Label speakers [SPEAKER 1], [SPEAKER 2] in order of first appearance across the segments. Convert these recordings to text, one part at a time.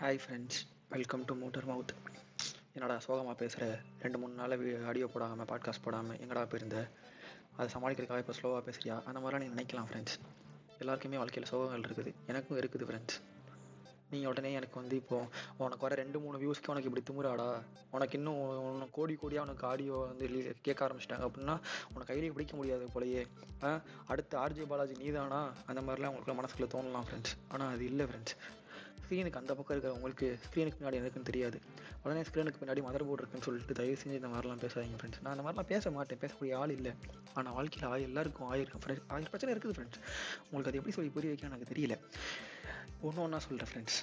[SPEAKER 1] Hi friends welcome to motor mouth என்னடா சோகமாக பேசுகிற ரெண்டு மூணு நாள் ஆடியோ போடாமல் பாட்காஸ்ட் போடாமல் எங்கடா போயிருந்த? அதை சமாளிக்கிறதுக்காக இப்போ ஸ்லோவாக பேசுகிறியா அந்த மாதிரிலாம் நீ நினைக்கலாம் ஃப்ரெண்ட்ஸ் எல்லாருக்குமே வாழ்க்கையில் சோகங்கள் இருக்குது. எனக்கும் இருக்குது ஃப்ரெண்ட்ஸ் நீ உடனே எனக்கு வந்து இப்போது உனக்கு வர ரெண்டு மூணு வியூஸ்க்கு உனக்கு இப்படி திமுறாடா உனக்கு இன்னும் உனக்கு கோடி கோடியாக உனக்கு ஆடியோ வந்து கேட்க ஆரம்பிச்சிட்டாங்க அப்படின்னா உனக்கு கையிலேயே பிடிக்க முடியாது போலயே. ஆ, ஆர்ஜி பாலாஜி நீதானா? அந்த மாதிரிலாம் உங்களுக்கு மனசுக்குள்ள தோணலாம் ஃப்ரெண்ட்ஸ் ஆனால் அது இல்லை ஃப்ரெண்ட்ஸ் ஸ்க்ரீனுக்கு அந்த பக்கம் இருக்கிற உங்களுக்கு ஸ்க்ரீனுக்கு பின்னாடி எனக்குன்னு தெரியாது. உடனே ஸ்க்ரீனுக்கு பின்னாடி மதர் போர்டு இருக்குன்னு சொல்லிட்டு தயவு செஞ்சு இந்த மாதிரிலாம் பேசாதீங்க ஃப்ரெண்ட்ஸ் நான் அந்த மாதிரிலாம் பேச மாட்டேன். பேசக்கூடிய ஆள் இல்லை. ஆனால் வாழ்க்கையில் ஆய் எல்லாருக்கும் ஆயிருக்கும் ஃப்ரெண்ட்ஸ் ஆயிரம் பிரச்சனை இருக்குது ஃப்ரெண்ட்ஸ் உங்களுக்கு அது எப்படி சொல்லி புரிய வைக்க எனக்கு தெரியல. ஒன்று ஒன்றா சொல்கிறேன் ஃப்ரெண்ட்ஸ்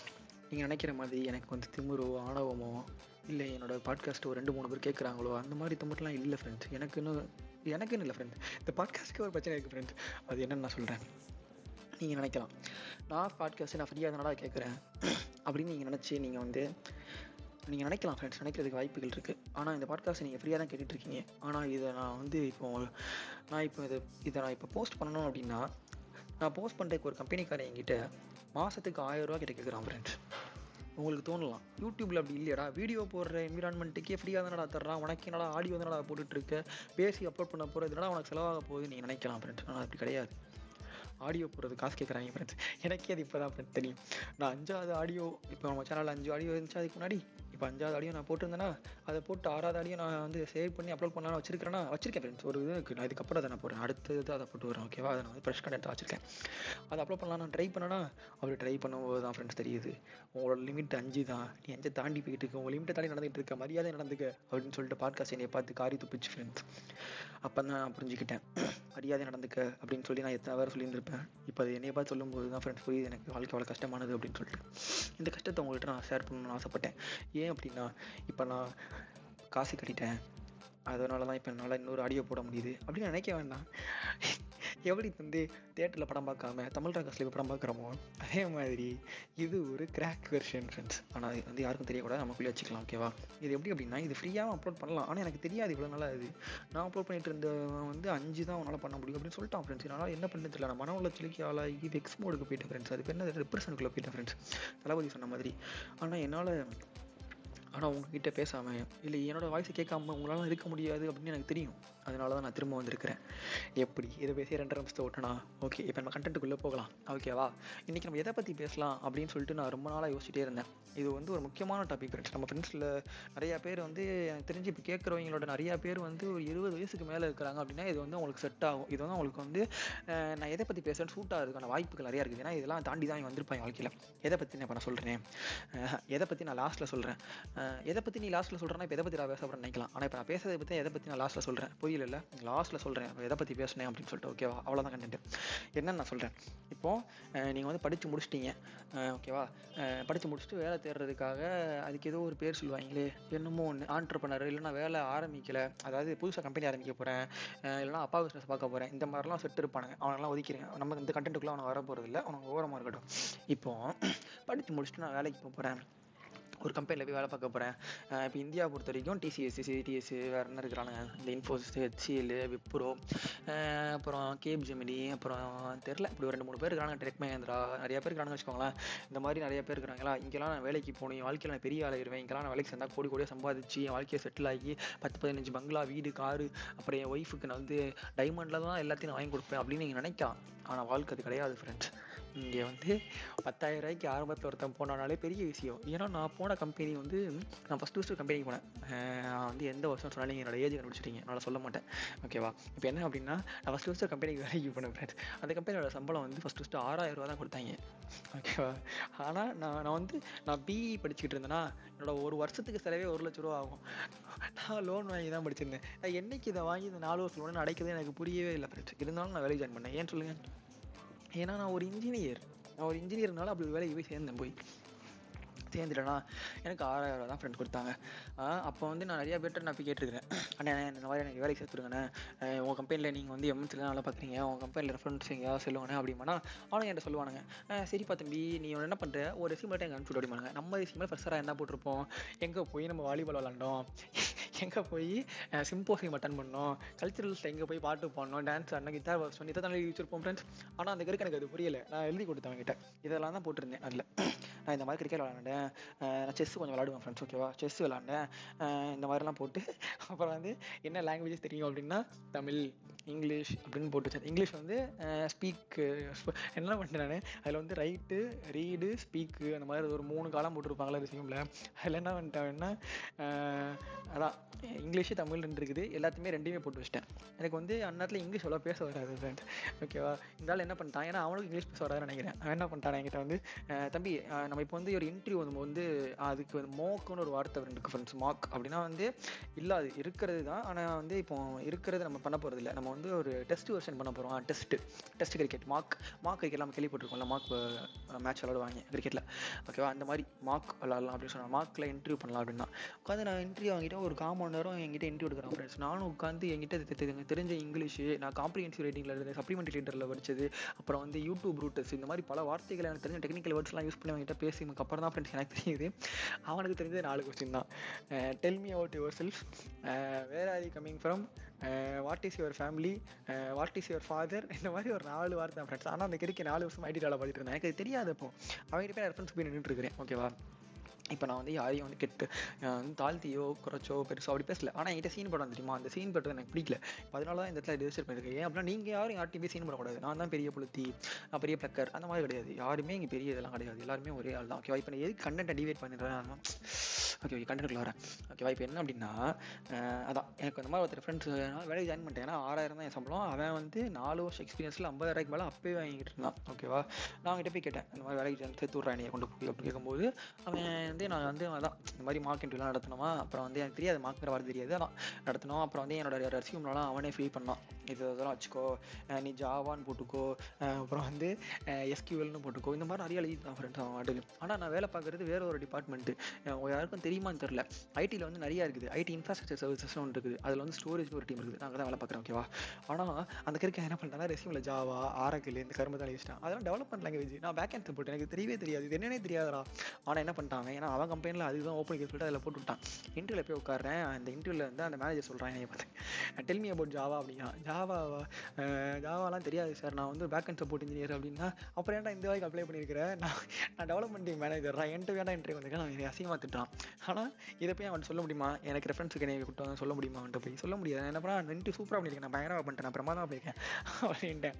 [SPEAKER 1] நீங்கள் நினைக்கிற மாதிரி எனக்கு வந்து திமுறோ ஆணவமோ இல்லை என்னோட பாட்காஸ்ட் ஒரு ரெண்டு மூணு பேர் கேட்குறாங்களோ அந்த மாதிரி திமுறலாம் இல்லை ஃப்ரெண்ட்ஸ் எனக்குன்னு எனக்குன்னு இல்லை ஃப்ரெண்ட்ஸ் இந்த பாட்காஸ்ட்டுக்கு ஒரு பிரச்சனை இருக்குது ஃப்ரெண்ட்ஸ் அது என்னென்னு நான் சொல்கிறேன் நீங்கள் நினைக்கலாம். நான் பாட்காஸ்ட்டு நான் ஃப்ரீயாக தானடா கேட்குறேன். அப்படின்னு நீங்கள் நினச்சி நீங்கள் வந்து நீங்கள் நினைக்கலாம் ஃப்ரெண்ட்ஸ் நினைக்கிறதுக்கு வாய்ப்புகள் இருக்குது ஆனால் இந்த பாட்காஸ்ட் நீங்கள் ஃப்ரீயாக தான் கேட்டுட்ருக்கீங்க ஆனால் இதை நான் வந்து இப்போ நான் இப்போ இதை இதை நான் இப்போ போஸ்ட் பண்ணணும் அப்படின்னா நான் போஸ்ட் பண்ணுறதுக்கு ஒரு கம்பெனிக்காரன் என்கிட்ட மாதத்துக்கு ஆயிரம் ரூபா கிட்ட கேட்குறான் ஃப்ரெண்ட்ஸ் உங்களுக்கு தோணலாம். யூடியூப்பில் அப்படி இல்லையடா. வீடியோ போடுற என்விரான்மெண்ட்டுக்கே ஃப்ரீயாக தானடா தர்றான். உனக்கு என்னடா ஆடியோ தானடா போட்டுட்டுருக்க? பேசி அப்லோட் பண்ண போகிறது என்னடா உனக்கு செலவாக போகுது நீங்கள் நினைக்கலாம் ஃப்ரெண்ட்ஸ் ஆனால் அப்படி கிடையாது. ஆடியோ போடுறது காசு கேட்குறாங்க ஃப்ரெண்ட்ஸ் எனக்கே அது இப்போ தான் ஃப்ரெண்ட்ஸ் தெரியும். நான் அஞ்சாவது ஆடியோ இப்போ நம்ம சேனலில் அஞ்சு ஆடியோ இருந்துச்சு அதுக்கு முன்னாடி இப்போ அஞ்சாவது ஆடியோ நான் போட்டிருந்தேன்னா அதை போட்டு ஆறாவது ஆடியோ நான் வந்து சேவ் பண்ணி அப்லோட் பண்ணலாம் வச்சிருக்கிறேன்னா வச்சிருக்கேன் ஃப்ரெண்ட்ஸ் ஒரு இது நான் இதுக்கப்புறம் அதை நான் போடுறேன். அடுத்தது அதை போட்டு வரேன் ஓகேவா அதை நான் வந்து ஃப்ரெஷ் கண்டென்ட் வச்சிருக்கேன். அதை அப்லோட் பண்ணலாம் நான் ட்ரை பண்ணனா அப்படி ட்ரை பண்ணும்போது தான் ஃப்ரெண்ட்ஸ் தெரியுது. உங்களோட லிமிட் அஞ்சு தான் நீ அஞ்சை தாண்டி போயிட்டு இருக்க. உங்கள் லிமிட்டை தாண்டி நடந்துகிட்டு இருக்க. மரியாதை நடந்துக்க அப்படின்னு சொல்லிட்டு பாட்காஸ்ட் என்னை பார்த்து காரி துப்பிச்சு ஃப்ரெண்ட்ஸ் அப்போ தான் நான் புரிஞ்சுக்கிட்டேன். மரியாதை நடந்துக்க அப்படின்னு சொல்லி நான் எத்தனை பேர் சொல்லியிருந்திருப்பேன். இப்போ அது என்னைய பார்த்து சொல்லும்போது தான் ஃப்ரெண்ட்ஸ் புரியுது. எனக்கு வாழ்க்கை அவ்வளோ கஷ்டமானது அப்படின்னு சொல்லிட்டு. இந்த கஷ்டத்தை உங்கள்கிட்ட நான் ஷேர் பண்ணணும்னு ஆசைப்பட்டேன். ஏன் அப்படின்னா இப்போ நான் காசு கட்டிட்டேன். அதனால தான் இப்போ என்னால் இன்னொரு ஆடியோ போட முடியுது. அப்படின்னு நினைக்க வேண்டாம். எப்படி வந்து தேட்டரில் படம் பார்க்காம தமிழ் ரகசில் படம் பார்க்குறோமோ அதே மாதிரி இது ஒரு கிராக் வெர்ஷன் ஃப்ரெண்ட்ஸ் ஆனால் அது வந்து யாருக்கும் தெரியக்கூடாது. நமக்குள்ளே வச்சுக்கலாம் ஓகேவா இது எப்படி அப்படின்னா இது ஃப்ரீயாக அப்லோட் பண்ணலாம். ஆனால் எனக்கு தெரியாது இவ்வளோ நாளாக இது. நான் அப்லோட் பண்ணிட்டு இருந்தவன் வந்து அஞ்சு தான் உன்னால் பண்ண முடியும் அப்படின்னு சொல்லிட்டான் ஃப்ரெண்ட்ஸ் என்னால் என்ன பண்ண தெரியல. நான் மன உளைச்சலுக்கு ஆளாகி இது எக்ஸ் மோடுக்கு போயிட்டேன் ஃப்ரெண்ட்ஸ் அது என்ன டிப்ரெஷனுக்குள்ளே போயிட்டேன் ஃப்ரெண்ட்ஸ் தளபதி சொன்ன மாதிரி. ஆனால் என்னால் ஆனால் உங்ககிட்ட பேசாமல் இல்லை என்னோடய வாய்ஸை கேட்காம உங்களால் இருக்க முடியாது அப்படின்னு எனக்கு தெரியும். அதனால தான் நான் திரும்ப வந்திருக்கிறேன். எப்படி? இதை பேசி ரெண்டரை நிமிஷத்தை ஓட்டனா? ஓகே இப்போ நம்ம கண்டென்ட்டுக்குள்ளே போகலாம். ஓகேவா இன்றைக்கி நம்ம எதை பற்றி பேசலாம் அப்படின்னு சொல்லிட்டு நான் ரொம்ப நாளாக யோசிச்சிட்டே இருந்தேன். இது வந்து ஒரு முக்கியமான டாபிக் ஃப்ரெண்ட்ஸ் நம்ம ஃப்ரெண்ட்ஸில் நிறையா பேர் வந்து எனக்கு தெரிஞ்சு இப்போ கேட்குறவங்களோட நிறையா பேர் வந்து ஒரு இருபது வயசுக்கு மேலே இருக்கிறாங்க அப்படின்னா இது வந்து உங்களுக்கு செட் ஆகும். இது வந்து உங்களுக்கு வந்து நான் எதை பற்றி பேசுகிறேன்னு சூட்டாக இருக்கான வாய்ப்புகள் நிறையா இருக்குது. ஏன்னா இதெல்லாம் தாண்டி தான் இவங்க வந்திருப்பாங்க வாழ்க்கையில். எதை பற்றி நான் இப்போ நான் சொல்கிறேன் எதை பற்றி நான் லாஸ்ட்டில் சொல்கிறேன் எதை பற்றி நீ லாஸ்ட்டில் சொல்கிறேன்னா இப்போ எதை பற்றி நான் பேச போகிறேன்னு நினைக்கலாம்? ஆனால் இப்போ நான் பேசுறதை பற்றி எதை பற்றி நான் லாஸ்ட்டில் சொல்கிறேன் போய் புரியல லாஸ்ட்டில் சொல்கிறேன் எதை பற்றி பேசினேன் அப்படின்னு சொல்லிட்டு ஓகேவா அவ்வளோதான் கண்டென்ட் என்னன்னு நான் சொல்கிறேன் இப்போது நீங்கள் வந்து படித்து முடிச்சிட்டீங்க. ஓகேவா படித்து முடிச்சுட்டு வேலை தேடுறதுக்காக அதுக்கு ஏதோ ஒரு பேர் சொல்லுவாங்களே என்னமோ ஒன்று ஆண்டர்பனர் இல்லைன்னா வேலை ஆரம்பிக்கலை அதாவது புதுசாக கம்பெனி ஆரம்பிக்க போகிறேன் இல்லைன்னா அப்பா பிஸ்னஸ் பார்க்க போகிறேன் இந்த மாதிரிலாம் செட் இருப்பானுங்க. அவனெல்லாம் ஒதுக்கிறேன் நம்ம இந்த கண்டென்ட்டுக்குள்ளே அவனை வர போகிறது இல்லை அவனுக்கு ஓரமாக இருக்கட்டும். இப்போது படித்து முடிச்சுட்டு நான் வேலைக்கு போக போகிறேன் ஒரு கம்பெனியில் போய் வேலை பார்க்க போகிறேன் இப்போ இந்தியா பொறுத்த வரைக்கும் டிசிஎஸ் சிடிஎஸ் வேறு என்ன இருக்கிறானுங்க இந்த இன்ஃபோசிஸ் ஹெச்சிஎல் விப்ரோ அப்புறம் கேப் ஜெமினி அப்புறம் தெரில இப்படி ஒரு ரெண்டு மூணு பேர் இருக்கிறாங்க டெக் மகேந்திரா நிறைய பேர் இருக்கிறாங்கன்னு வச்சுக்கோங்களேன். இந்த மாதிரி நிறைய பேர் இருக்கிறாங்களா இங்கெல்லாம் நான் வேலைக்கு போகணும். என் வாழ்க்கையில் நான் பெரிய ஆளாயிருவேன் இங்கெல்லாம் நான் வேலைக்கு சேர்ந்தா கோடி கோடியாக சம்பாதிச்சு என் வாழ்க்கையை செட்டில் ஆகி பத்து பதினஞ்சு பங்களா வீடு காரு அப்புறம் என் ஒய்ஃபுக்கு நான் வந்து டைமண்டில் தான் எல்லாத்தையும் நான் வாங்கி கொடுப்பேன் அப்படின்னு நீங்கள் நினைக்கலாம். ஆனால் வாழ்க்கை அது கிடையாது ஃப்ரெண்ட்ஸ் இங்கே வந்து பத்தாயிரம் ரூபாய்க்கு ஆரம்பத்தில் ஒருத்தன் போனாலே பெரிய விஷயம். ஏன்னா நான் போன கம்பெனி வந்து நான் ஃபஸ்ட்டு ஃபஸ்ட்டு கம்பெனிக்கு போனேன். நான் வந்து எந்த வருஷம் சொன்னாலும் என்னோட ஏஜ் கண்டுபிடிச்சிட்டீங்க. என்னால் சொல்ல மாட்டேன். ஓகேவா இப்போ என்ன அப்படின்னா நான் ஃபஸ்ட்டு ஃபஸ்ட்டு கம்பெனிக்கு வேலைக்கு போனேன் ஃப்ரெண்ட்ஸ் அந்த கம்பெனியோட சம்பளம் வந்து ஃபஸ்ட்டு ஃபஸ்ட்டு ஆறாயிரம் ரூபா தான் கொடுத்தாங்க. ஓகேவா ஆனால் நான் நான் வந்து நான் பிஇ படிச்சுக்கிட்டு இருந்தேன்னா என்னோட ஒரு வருஷத்துக்கு செலவே ஒரு லட்ச ரூபா ஆகும். நான் லோன் வாங்கி தான் படிச்சிருந்தேன். நான் என்னைக்கு இதை வாங்கி இந்த நாலு வருஷம் லோன் அடைக்கிறது எனக்கு புரியவே இல்லை ஃப்ரெண்ட்ஸ் இருந்தாலும் நான் வேலைக்கு ஜாயின் பண்ணேன். ஏன் சொல்லுங்கள் ஏன்னா நான் ஒரு இன்ஜினியர் நான் ஒரு இன்ஜினியர்னால அப்படி ஒரு வேலைக்கு போய் சேர்ந்தேன் போய். சேர்ந்துட்டேன்னா எனக்கு ஆறாயிரம் ரூபா தான் ஃப்ரெண்ட் கொடுத்தாங்க அப்போ வந்து நான் நிறையா பேர்ட்ட நான் போய் கேட்டிருக்கிறேன். அண்ணே இந்த மாதிரி எனக்கு வேலைக்கு சேர்த்துருங்கண்ணே உங்கள் கம்பெனியில் நீங்கள் வந்து எம்என்சியில் நல்லா பார்க்குறீங்க உங்கள் கம்பெனியில் ரெஃபரன்ஸ் எங்கேயாவது சொல்லுவானே அப்படிமானா அவனும் என்கிட்ட சொல்லுவானுங்க. சரிப்பா தம்பி நீ ஒன்று என்ன பண்ணுற ஒரு ரெசியூம் மட்டும் எங்கள் அனுப்பிச்சு அப்படிமானுங்க நம்ம ரெசியூமில் ஃப்ரெஷராக என்ன போட்டிருப்போம்? எங்கே போய் நம்ம வாலிபால் விளாண்டோம்? எங்கே போய் சிம்போசியம் அட்டன் பண்ணோம்? கல்ச்சுரல்ஸில் எங்கே போய் பாட்டு பாடணும்? டான்ஸ் ஆடணும்? கிட்டார் ஒர்க் பண்ணி இதை தான் எழுதி ஃப்ரெண்ட்ஸ் ஆனால் அந்த கருக்கு எனக்கு அது புரியல. நான் எழுதி கொடுத்தேன் கிட்ட இதெல்லாம் தான் போட்டிருந்தேன் அதில். நான் இந்த மாதிரி கிரிக்கெட் விளாண்டேன் நான் செஸ் கொஞ்சம் விளாடுவேன் ஃப்ரெண்ட்ஸ் ஓகேவா செஸ் விளாண்டேன் இந்த மாதிரிலாம் போட்டு அப்புறம் வந்து என்ன லாங்குவேஜஸ் தெரியும் அப்படின்னா தமிழ். இங்கிலீஷ் அப்படின்னு போட்டு வச்சேன் இங்கிலீஷ் வந்து ஸ்பீக் என்ன பண்ணிட்டேன் நான்? அதில் வந்து ரைட்டு ரீடு ஸ்பீக்கு அந்த மாதிரி ஒரு மூணு காலம் போட்டிருப்பாங்களா ரிசியூமில் அதில் என்ன பண்ணிட்டேன்னா அதான் இங்கிலீஷு தமிழ் ரெண்டு இருக்குது. எல்லாத்தையுமே ரெண்டுமே போட்டு வச்சிட்டேன். எனக்கு வந்து அந்நேரத்தில் இங்கிலீஷ் அவ்வளோ பேச வராது ஓகேவா இருந்தாலும் என்ன பண்ணிட்டான்? ஏன்னா அவனுக்கு இங்கிலீஷ் பேச வராதுன்னு நினைக்கிறேன். அவன் என்ன பண்ணிட்டான்? என்கிட்ட வந்து தம்பி நம்ம இப்போ வந்து ஒரு இன்டர்வியூ வந்து வந்து அதுக்கு வந்து மோக்குன்னு ஒரு வார்த்தை இருக்கு ஃப்ரெண்ட்ஸ் மாக் அப்படின்னா வந்து இல்லாது இருக்கிறது தான். ஆனால் வந்து இப்போ இருக்கிறது நம்ம பண்ண போகிறது இல்லை நம்ம வந்து ஒரு டெஸ்ட் வெர்ஷன் பண்ண போகிறோம் test test cricket mark mark cricket நம்ம கேள்விப்பட்டிருக்கோம்ல? மார்க் மேட்ச் விளாடுவாங்க கிரிக்கெட்டில் ஓகேவா அந்த மாதிரி மார்க் விளாட்லாம் அப்படின்னு சொன்னாங்க. மார்க்கில் இன்டர்வியூ பண்ணலாம் அப்படின்னா. உட்காந்து நான் இன்டர்வியூ வாங்கிட்டு ஒரு கால் மணி நேரம் என்கிட்ட இன்டர்வியூ எடுக்கிறேன் ஃப்ரெண்ட்ஸ் நானும் உட்காந்து என்கிட்ட தெரிஞ்ச இங்கிலீஷு நான் காம்ப்ரிஹென்சிவ் ரைட்டிங்கில் இருந்தேன். சப்ளிமெண்ட்ரி லீடரில் படிச்சது. அப்புறம் வந்து யூடியூப் ரூட்டர்ஸ் இந்த மாதிரி பல வார்த்தைகளை எனக்கு தெரிஞ்ச டெக்னிக்கல் வேர்ட்ஸ்லாம் யூஸ் பண்ணி அவங்ககிட்ட பேசினதுக்கு அப்புறம் தான் ஃப்ரெண்ட்ஸ் எனக்கு தெரியுது. அவனுக்கு தெரிஞ்சது நாலு கொஸ்டின் தான். Tell me about yourself where are you coming from what is your family what is your father இந்த மாதிரி ஒரு நாலு வார்த்தை ஃப்ரெண்ட்ஸ் ஆனால் அந்த கிரிக்கெட் நாலு வருஷம் டாலா பாட்டிட்டு இருந்தேன். எனக்கு தெரியாது அப்போ அவங்ககிட்ட போய் ரெஃபரன்ஸ் போய் நின்றுட்டு இருக்கிறேன். ஓகேவா இப்போ நான் வந்து யாரையும் வந்து கெட்டு வந்து தாழ்த்தியோ குறைச்சோ பெருசோ அப்படி பேசல. ஆனால் என்கிட்ட சீன் படம் தெரியுமா? அந்த சீன் படம் எனக்கு பிடிக்கல. அதனால தான் இந்த இடத்துல ரெஜிஸ்டர் பண்ணியிருக்கேன். ஏன் அப்படின்னா நீங்கள் யாரும் யார்ட்டையும் போய் சீன் பண்ணக்கூடாது நான் தான் பெரிய புலத்தி பெரிய பிளக்கர் அந்த மாதிரி கிடையாது. யாருமே இங்கே பெரிய இதெல்லாம் கிடையாது. எல்லாருமே ஒரே ஆள் தான். ஓகேவா இப்போ நான் எதுக்கு கண்டென்ட் டிவைட் பண்ணிடுறேன்? ஓகே ஓகே கண்டென்ட்ல வரேன். ஓகேவா இப்போ என்ன அப்படின்னா அதான். எனக்கு அந்த மாதிரி ஒருத்தர் ஃப்ரெண்ட்ஸ் நான் வேலைக்கு ஜாயின் பண்ணிட்டேன். ஏன்னா ஆறாயிரம் தான் என் சம்பளம். அவன் வந்து நாலு வருஷம் எக்ஸ்பீரியன்ஸில் ஐம்பதாயிரக்கு மேலே அப்பவே வாங்கிட்டு இருந்தான். ஓகேவா நான் அவங்ககிட்ட போய் கேட்டேன் இந்த மாதிரி வேலைக்கு ஜாயின் சேர்த்து விட்றேன் நீ கொண்டு போய் அப்படி கேட்கும்போது அவன் வந்து நான் வந்து அதான் இந்த மாதிரி மார்க் இன்டர்வியூலாம் நடத்தணுமா? அப்புறம் வந்து எனக்கு தெரியாது மார்க்கிற வார்த்தை தெரியாது. அதான் நடத்தணும். அப்புறம் வந்து என்னோட ரெசியூம்லாம் அவனே ஃபில் பண்ணான். இது இதெல்லாம் வச்சுக்கோ நீ ஜாவான்னு போட்டுக்கோ அப்புறம் வந்து எஸ்கியூஎல்னு போட்டுக்கோ. இந்த மாதிரி நிறைய எழுதி ஃப்ரெண்ட்ஸ் அவன் வாட்டுக்கு. ஆனால் நான் வேலை பார்க்குறது வேற ஒரு டிபார்ட்மெண்ட்டு யாருக்கும் தெரியுமான்னு தெரில ஐடியில் வந்து நிறைய இருக்குது. ஐடி இன்ஃப்ராஸ்ட்ரக்சர் சர்வீசஸ்னு ஒன்று இருக்குது. அதில் வந்து ஸ்டோரேஜ் ஒரு டீம் இருக்குது. நாங்கள் தான் வேலை பார்க்குறோம் ஓகேவா ஆனால் அந்த கிரிக்கெட் என்ன பண்ணிட்டேன்னா ரெசியூமில் ஜாவா ஆரக்கில் இந்த கரும்பு தான் அதெல்லாம் டெவலப்மெண்ட் லாங்குவேஜ் நான் பேக் அண்ட் போட்டு எனக்கு தெரியவே தெரியாது. இது என்னன்னே தெரியாதுடா. ஆனால் என்ன பண்ணிட்டான் ஏன்னா அவன் கம்பெனியில் அதுதான் ஓப்பன் சொல்லிட்டு அதில் போட்டு விட்டான் இன்டர்வியூவில் போய் உட்காறேன் அந்த இன்டர்வியூவில் வந்து அந்த மேனேஜர் சொல்கிறான் என்னை பார்த்து டெல்மி அபவுட் ஜாவா அப்படின்னா ஜாவா ஜாவாலாம் தெரியாது சார் நான் வந்து பேக் அண்ட் சப்போர்ட் இன்ஜினியர் அப்படின்னா அப்புறம் ஏன்டா இந்த வாய்க்கு அப்ளை பண்ணியிருக்கிறேன் நான் நான் டெவலப்மெண்ட் டீம் மேனேஜர் நான் என்கிட்ட வேண்டாம் இன்டர்வியூ வந்திருக்கேன். அவன் என்னை அசிங்கமாக திட்டான் ஆனால் இதை போய் அவன் சொல்ல முடியுமா? எனக்கு ரெஃபரன்ஸுக்கு என்னை கூப்பிட்டு சொல்ல முடியுமா அவன்கிட்ட போய்? சொல்ல முடியாது. நான் என்ன பண்ணா நின்று சூப்பராக பண்ணியிருக்கேன். நான் பயங்கரமாக பண்ணிட்டேன். நான் பிரமாதமாக பண்ணியிருக்கேன். அப்படின்ட்டேன்.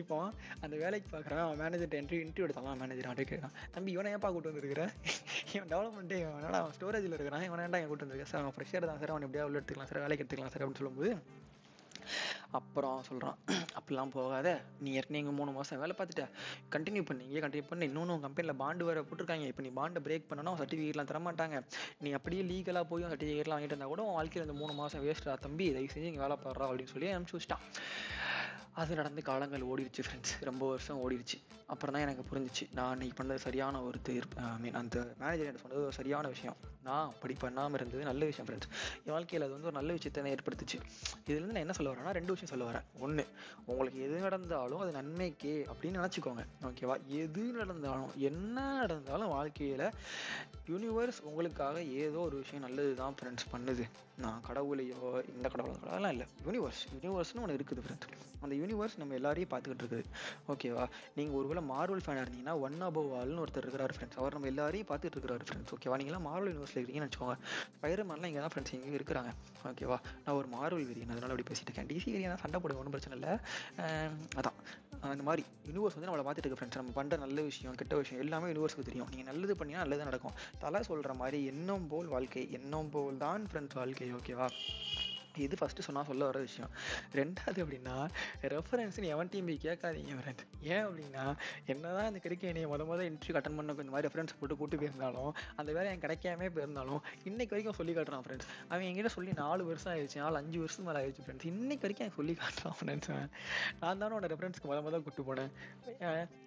[SPEAKER 1] இப்போ அந்த வேலைக்கு பார்க்குறேன். அவன் மேனேஜர் என்ட்ரி இன்டர்வியூ எடுத்தான். மேனேஜர் அவன் கேட்குறான். தம்பி இவனை ஏன்ப்பா கூட்டு வந்திருக்கிறேன் இவன் டெவலப்மெண்ட்டே இவன் அவன் ஸ்டோரேஜில் இருக்கிறான்? இவன் ஏன்டா என் கூட்டு வந்திருக்கேன் சார் அவன் ஃப்ரெஷ்ஷாக தான் சார். அவன் எப்படியா உள்ள எடுத்துக்கலாம் சார் வேலைக்கு எடுத்துக்கலாம் சார் அப்படின்னு சொல்லும்போது அப்புறம் சொல்கிறான் அப்படிலாம் போகாத. நீ ஏற்கனவே இங்கே மூணு மாதம் வேலை பார்த்துட்ட. கண்டினியூ பண்ணி. இங்கே கண்டினியூ பண்ணி. இன்னொன்று கம்பெனியில் பாண்டு வேறு போட்டிருக்காங்க. இப்போ நீ பாண்டை பிரேக் பண்ணனா சர்டிஃபிகேட்லாம் தரமாட்டாங்க. நீ அப்படியே லீகலாக போய் சர்டிஃபிகேட்லாம் வாங்கிட்டு இருந்தால் கூட உன் வாழ்க்கையில் இந்த மூணு மாதம் வேஸ்ட்டாக தம்பி தயவு செஞ்சு இங்கே வேலை பாடுறா அப்படின்னு சொல்லி அனுப்பிச்சு வச்சிட்டான். அது நடந்து காலங்கள் ஓடிடுச்சு ஃப்ரெண்ட்ஸ் ரொம்ப வருஷம் ஓடிடுச்சு அப்புறம் தான் எனக்கு புரிஞ்சிச்சு. நான் அன்னைக்கு பண்ணது சரியான ஒரு தீர்ப்பு. ஐ மீன் அந்த மேனேஜர் என்ன சொன்னது ஒரு சரியான விஷயம். நான் அப்படி பண்ணாமல் இருந்தது நல்ல விஷயம் ஃப்ரெண்ட்ஸ் என் வாழ்க்கையில் அது வந்து ஒரு நல்ல விஷயத்தை தான் ஏற்படுத்துச்சு. இதுலேருந்து நான் என்ன சொல்ல வரேன்னா ரெண்டு விஷயம் சொல்ல வரேன். ஒன்று உங்களுக்கு எது நடந்தாலும் அது நன்மைக்கே அப்படின்னு நினச்சிக்கோங்க. ஓகேவா எது நடந்தாலும் என்ன நடந்தாலும் வாழ்க்கையில் யூனிவர்ஸ் உங்களுக்காக ஏதோ ஒரு விஷயம் நல்லது தான் ஃப்ரெண்ட்ஸ் பண்ணுது. நான் கடவுளையோ இந்த கடவுளோ அதெல்லாம் இல்லை. யூனிவர்ஸ் யூனிவர்ஸ்னு ஒன்று இருக்குது ஃப்ரெண்ட்ஸ் அந்த யூனிவர்ஸ் நம்ம எல்லாரையும் பார்த்துக்கிட்டு இருக்குது. ஓகேவா நீங்கள் ஒருவேளை மார்வல் ஃபேனாக இருந்தீங்கன்னா ஒன் அபவ் ஆல்னு ஒருத்தர் இருக்கிறார் ஃப்ரெண்ட்ஸ் அவர் நம்ம எல்லாரையும் பார்த்துட்டு இருக்கிறார் ஃப்ரெண்ட்ஸ் ஓகேவா நீங்களாம் மார்வல் யூனிவர்ஸில் இருக்கீங்கன்னு வச்சுக்கோங்க. ஸ்பைடர்மேன்லாம் இங்கே தான் ஃப்ரெண்ட்ஸ் இங்கே இருக்கிறாங்க ஓகேவா நான் ஒரு மார்வல் வெறியன் அதனால அப்படி பேசிட்டு இருக்கேன். டிசி வெறியனா சண்டை போட ஒன்றும் பிரச்சனை இல்லை. அதான். அந்த மாதிரி யூனிவர்ஸ் வந்து நம்மளை பார்த்துட்டு இருக்கு ஃப்ரெண்ட்ஸ் நம்ம பண்ணுற நல்ல விஷயம் கெட்ட விஷயம் எல்லாமே யூனிவர்ஸுக்கு தெரியும். நீங்கள் நல்லது பண்ணினா நல்லது நடக்கும். தலை சொல்கிற மாதிரி எண்ணம் போல் வாழ்க்கை எண்ணம் போல் தான் ஃப்ரெண்ட்ஸ் வாழ்க்கை. ஓகேவா இது ஃபஸ்ட்டு சொன்னால் சொல்ல வர விஷயம். ரெண்டாவது அப்படின்னா ரெஃபரன்ஸ்னு எவன்ட்டையும் போய் கேட்காதீங்க ஃப்ரெண்ட் ஏன் அப்படின்னா என்னதான் அந்த கிடைக்க என்னைய முத முத இன்டர்வியூ அட்டன் பண்ண இந்த மாதிரி ரெஃபரன்ஸ் போட்டு கூட்டு போயிருந்தாலும் அந்த வேலை எனக்கு கிடைக்காம போயிருந்தாலும் இன்னைக்கு வரைக்கும் சொல்லி காட்டுறான் ஃப்ரெண்ட்ஸ் அவன் என்கிட்ட சொல்லி நாலு வருஷம் ஆயிடுச்சு நாலு அஞ்சு வருஷம் மேலே ஆயிடுச்சு ஃப்ரெண்ட்ஸ் இன்னைக்கு வரைக்கும் எனக்கு சொல்லி காட்டுறான் ஃப்ரெண்ட்ஸ் நான் தானே உன்னோட ரெஃபரன்ஸ்க்கு முத முத கூட்டு போனேன்.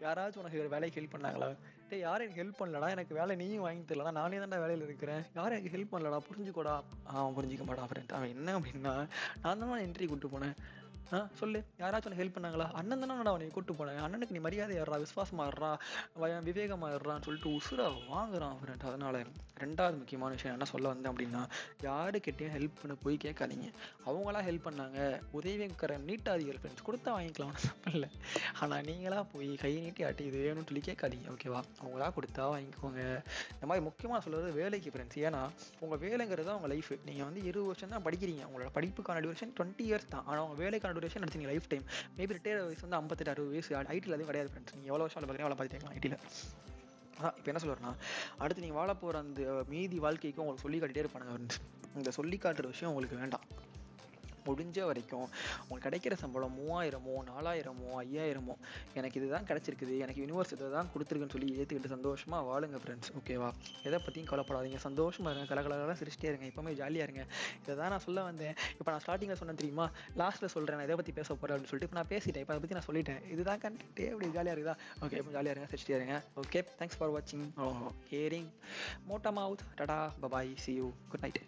[SPEAKER 1] யாராச்சும் உனக்கு ஒரு வேலைக்கு ஹெல்ப் பண்ணாங்களா? டே யாரும் எனக்கு ஹெல்ப் பண்ணலடா. எனக்கு வேலை நீயும் வாங்கி தரலடா நானே தான்டா வேலையில் இருக்கிறேன். யாரும் எனக்கு ஹெல்ப் பண்ணலடா. புரிஞ்சுக்கோடா. அவன் புரிஞ்சிக்க மாட்டான். ஃப்ரெண்ட் அவன் என்ன அப்படின்னா நான் தான் என்ட்ரி கூப்பிட்டு போனேன். ஆ சொல்லு. யாராச்சும் உனக்கு ஹெல்ப் பண்ணாங்களா? அண்ணன் தானே நான் உனக்கு கூட்டு போனேன்? அண்ணனுக்கு நீ மரியாதை ஏறா விசுவாசமா இருறா வய- விவேகமா இருறான்னு சொல்லிட்டு உசுரா வாங்குறான் ஃப்ரெண்ட் அதனால ரெண்டாவது முக்கியமான விஷயம் என்ன சொல்ல வந்தேன் அப்படின்னா யாருக்கிட்டையும் ஹெல்ப் பண்ண போய் கேட்காதீங்க. அவங்களா ஹெல்ப் பண்ணாங்க. உதவிங்கிற நீட்டாதிகள் ஃப்ரெண்ட்ஸ் கொடுத்தா வாங்கிக்கலாம் இல்லை. ஆனால் நீங்களா போய் கை நீட்டி ஆட்டி இது வேணும்னு சொல்லி கேட்காதீங்க ஓகேவா அவங்களா கொடுத்தா வாங்கிக்கோங்க. இந்த மாதிரி முக்கியமாக சொல்கிறது வேலைக்கு ஃப்ரெண்ட்ஸ் ஏன்னா உங்கள் வேலைங்கிறது தான் உங்கள் லைஃப் நீங்கள் வந்து இருபது வருஷம் தான் படிக்கிறீங்க. உங்களோட படிப்புக்கான டியூரேஷன் டுவெண்ட்டி இயர்ஸ் தான். ஆனால் உங்கள் வேலைக்கான டியூரேஷன் எடுத்தீங்க லைஃப் டைம் மேபி ரிட்டையர் வயசு வந்து ஐம்பத்தெட்டு அறுபது வயசு. ஐடியில் அதுவும் கிடையாது ஃப்ரெண்ட்ஸ் நீங்கள் எவ்வளோ வருஷம் பார்க்குறீங்க அவ்வளோ பார்த்துக்கலாம் ஐடியில் அதான் இப்போ என்ன சொல்லுறேன்னா அடுத்து நீங்கள் வாழ போகிற அந்த மீதி வாழ்க்கைக்கும் உங்களுக்கு சொல்லி காட்டிட்டே இருப்பானுங்க ஃப்ரெண்ட்ஸ் இந்த சொல்லி காட்டுற விஷயம் உங்களுக்கு வேண்டாம். முடிஞ்ச வரைக்கும் உங்களுக்கு கிடைக்கிற சம்பளம் மூவாயிரமோ நாலாயிரமோ ஐயாயிரமோ எனக்கு இதுதான் கிடைச்சிருக்குது எனக்கு யூனிவர்ஸ் இதை தான் கொடுத்துருக்குன்னு சொல்லி ஏற்றுக்கிட்டு சந்தோஷமா வாழுங்க ஃப்ரெண்ட்ஸ் ஓகேவா எதை பற்றியும் கவலைப்படாதீங்க. சந்தோஷமா இருங்க. கலகலகலாம் சிரிச்சிட்டே இருங்க. எப்பவுமே ஜாலியாக இருங்க. இதை தான் நான் சொல்ல வந்தேன். இப்போ நான் ஸ்டார்டிங்கில் சொன்னேன் தெரியுமா? லாஸ்ட்டில் சொல்கிறேன் நான் இதை பற்றி பேச போகிறேன் அப்படின்னு சொல்லிட்டு இப்போ நான் பேசிட்டேன். இப்போ அதை பற்றி நான் சொல்லிட்டேன். இதுதான் கண்டே அப்படி ஜாலியாக இருக்குதா? ஓகே இப்போ ஜாலியாக இருங்க. சிரிச்சிட்டே இருங்க. ஓகே தேங்க்ஸ் ஃபார் வாட்சிங் hearing மோட்டா mouth tata bye bye see you good night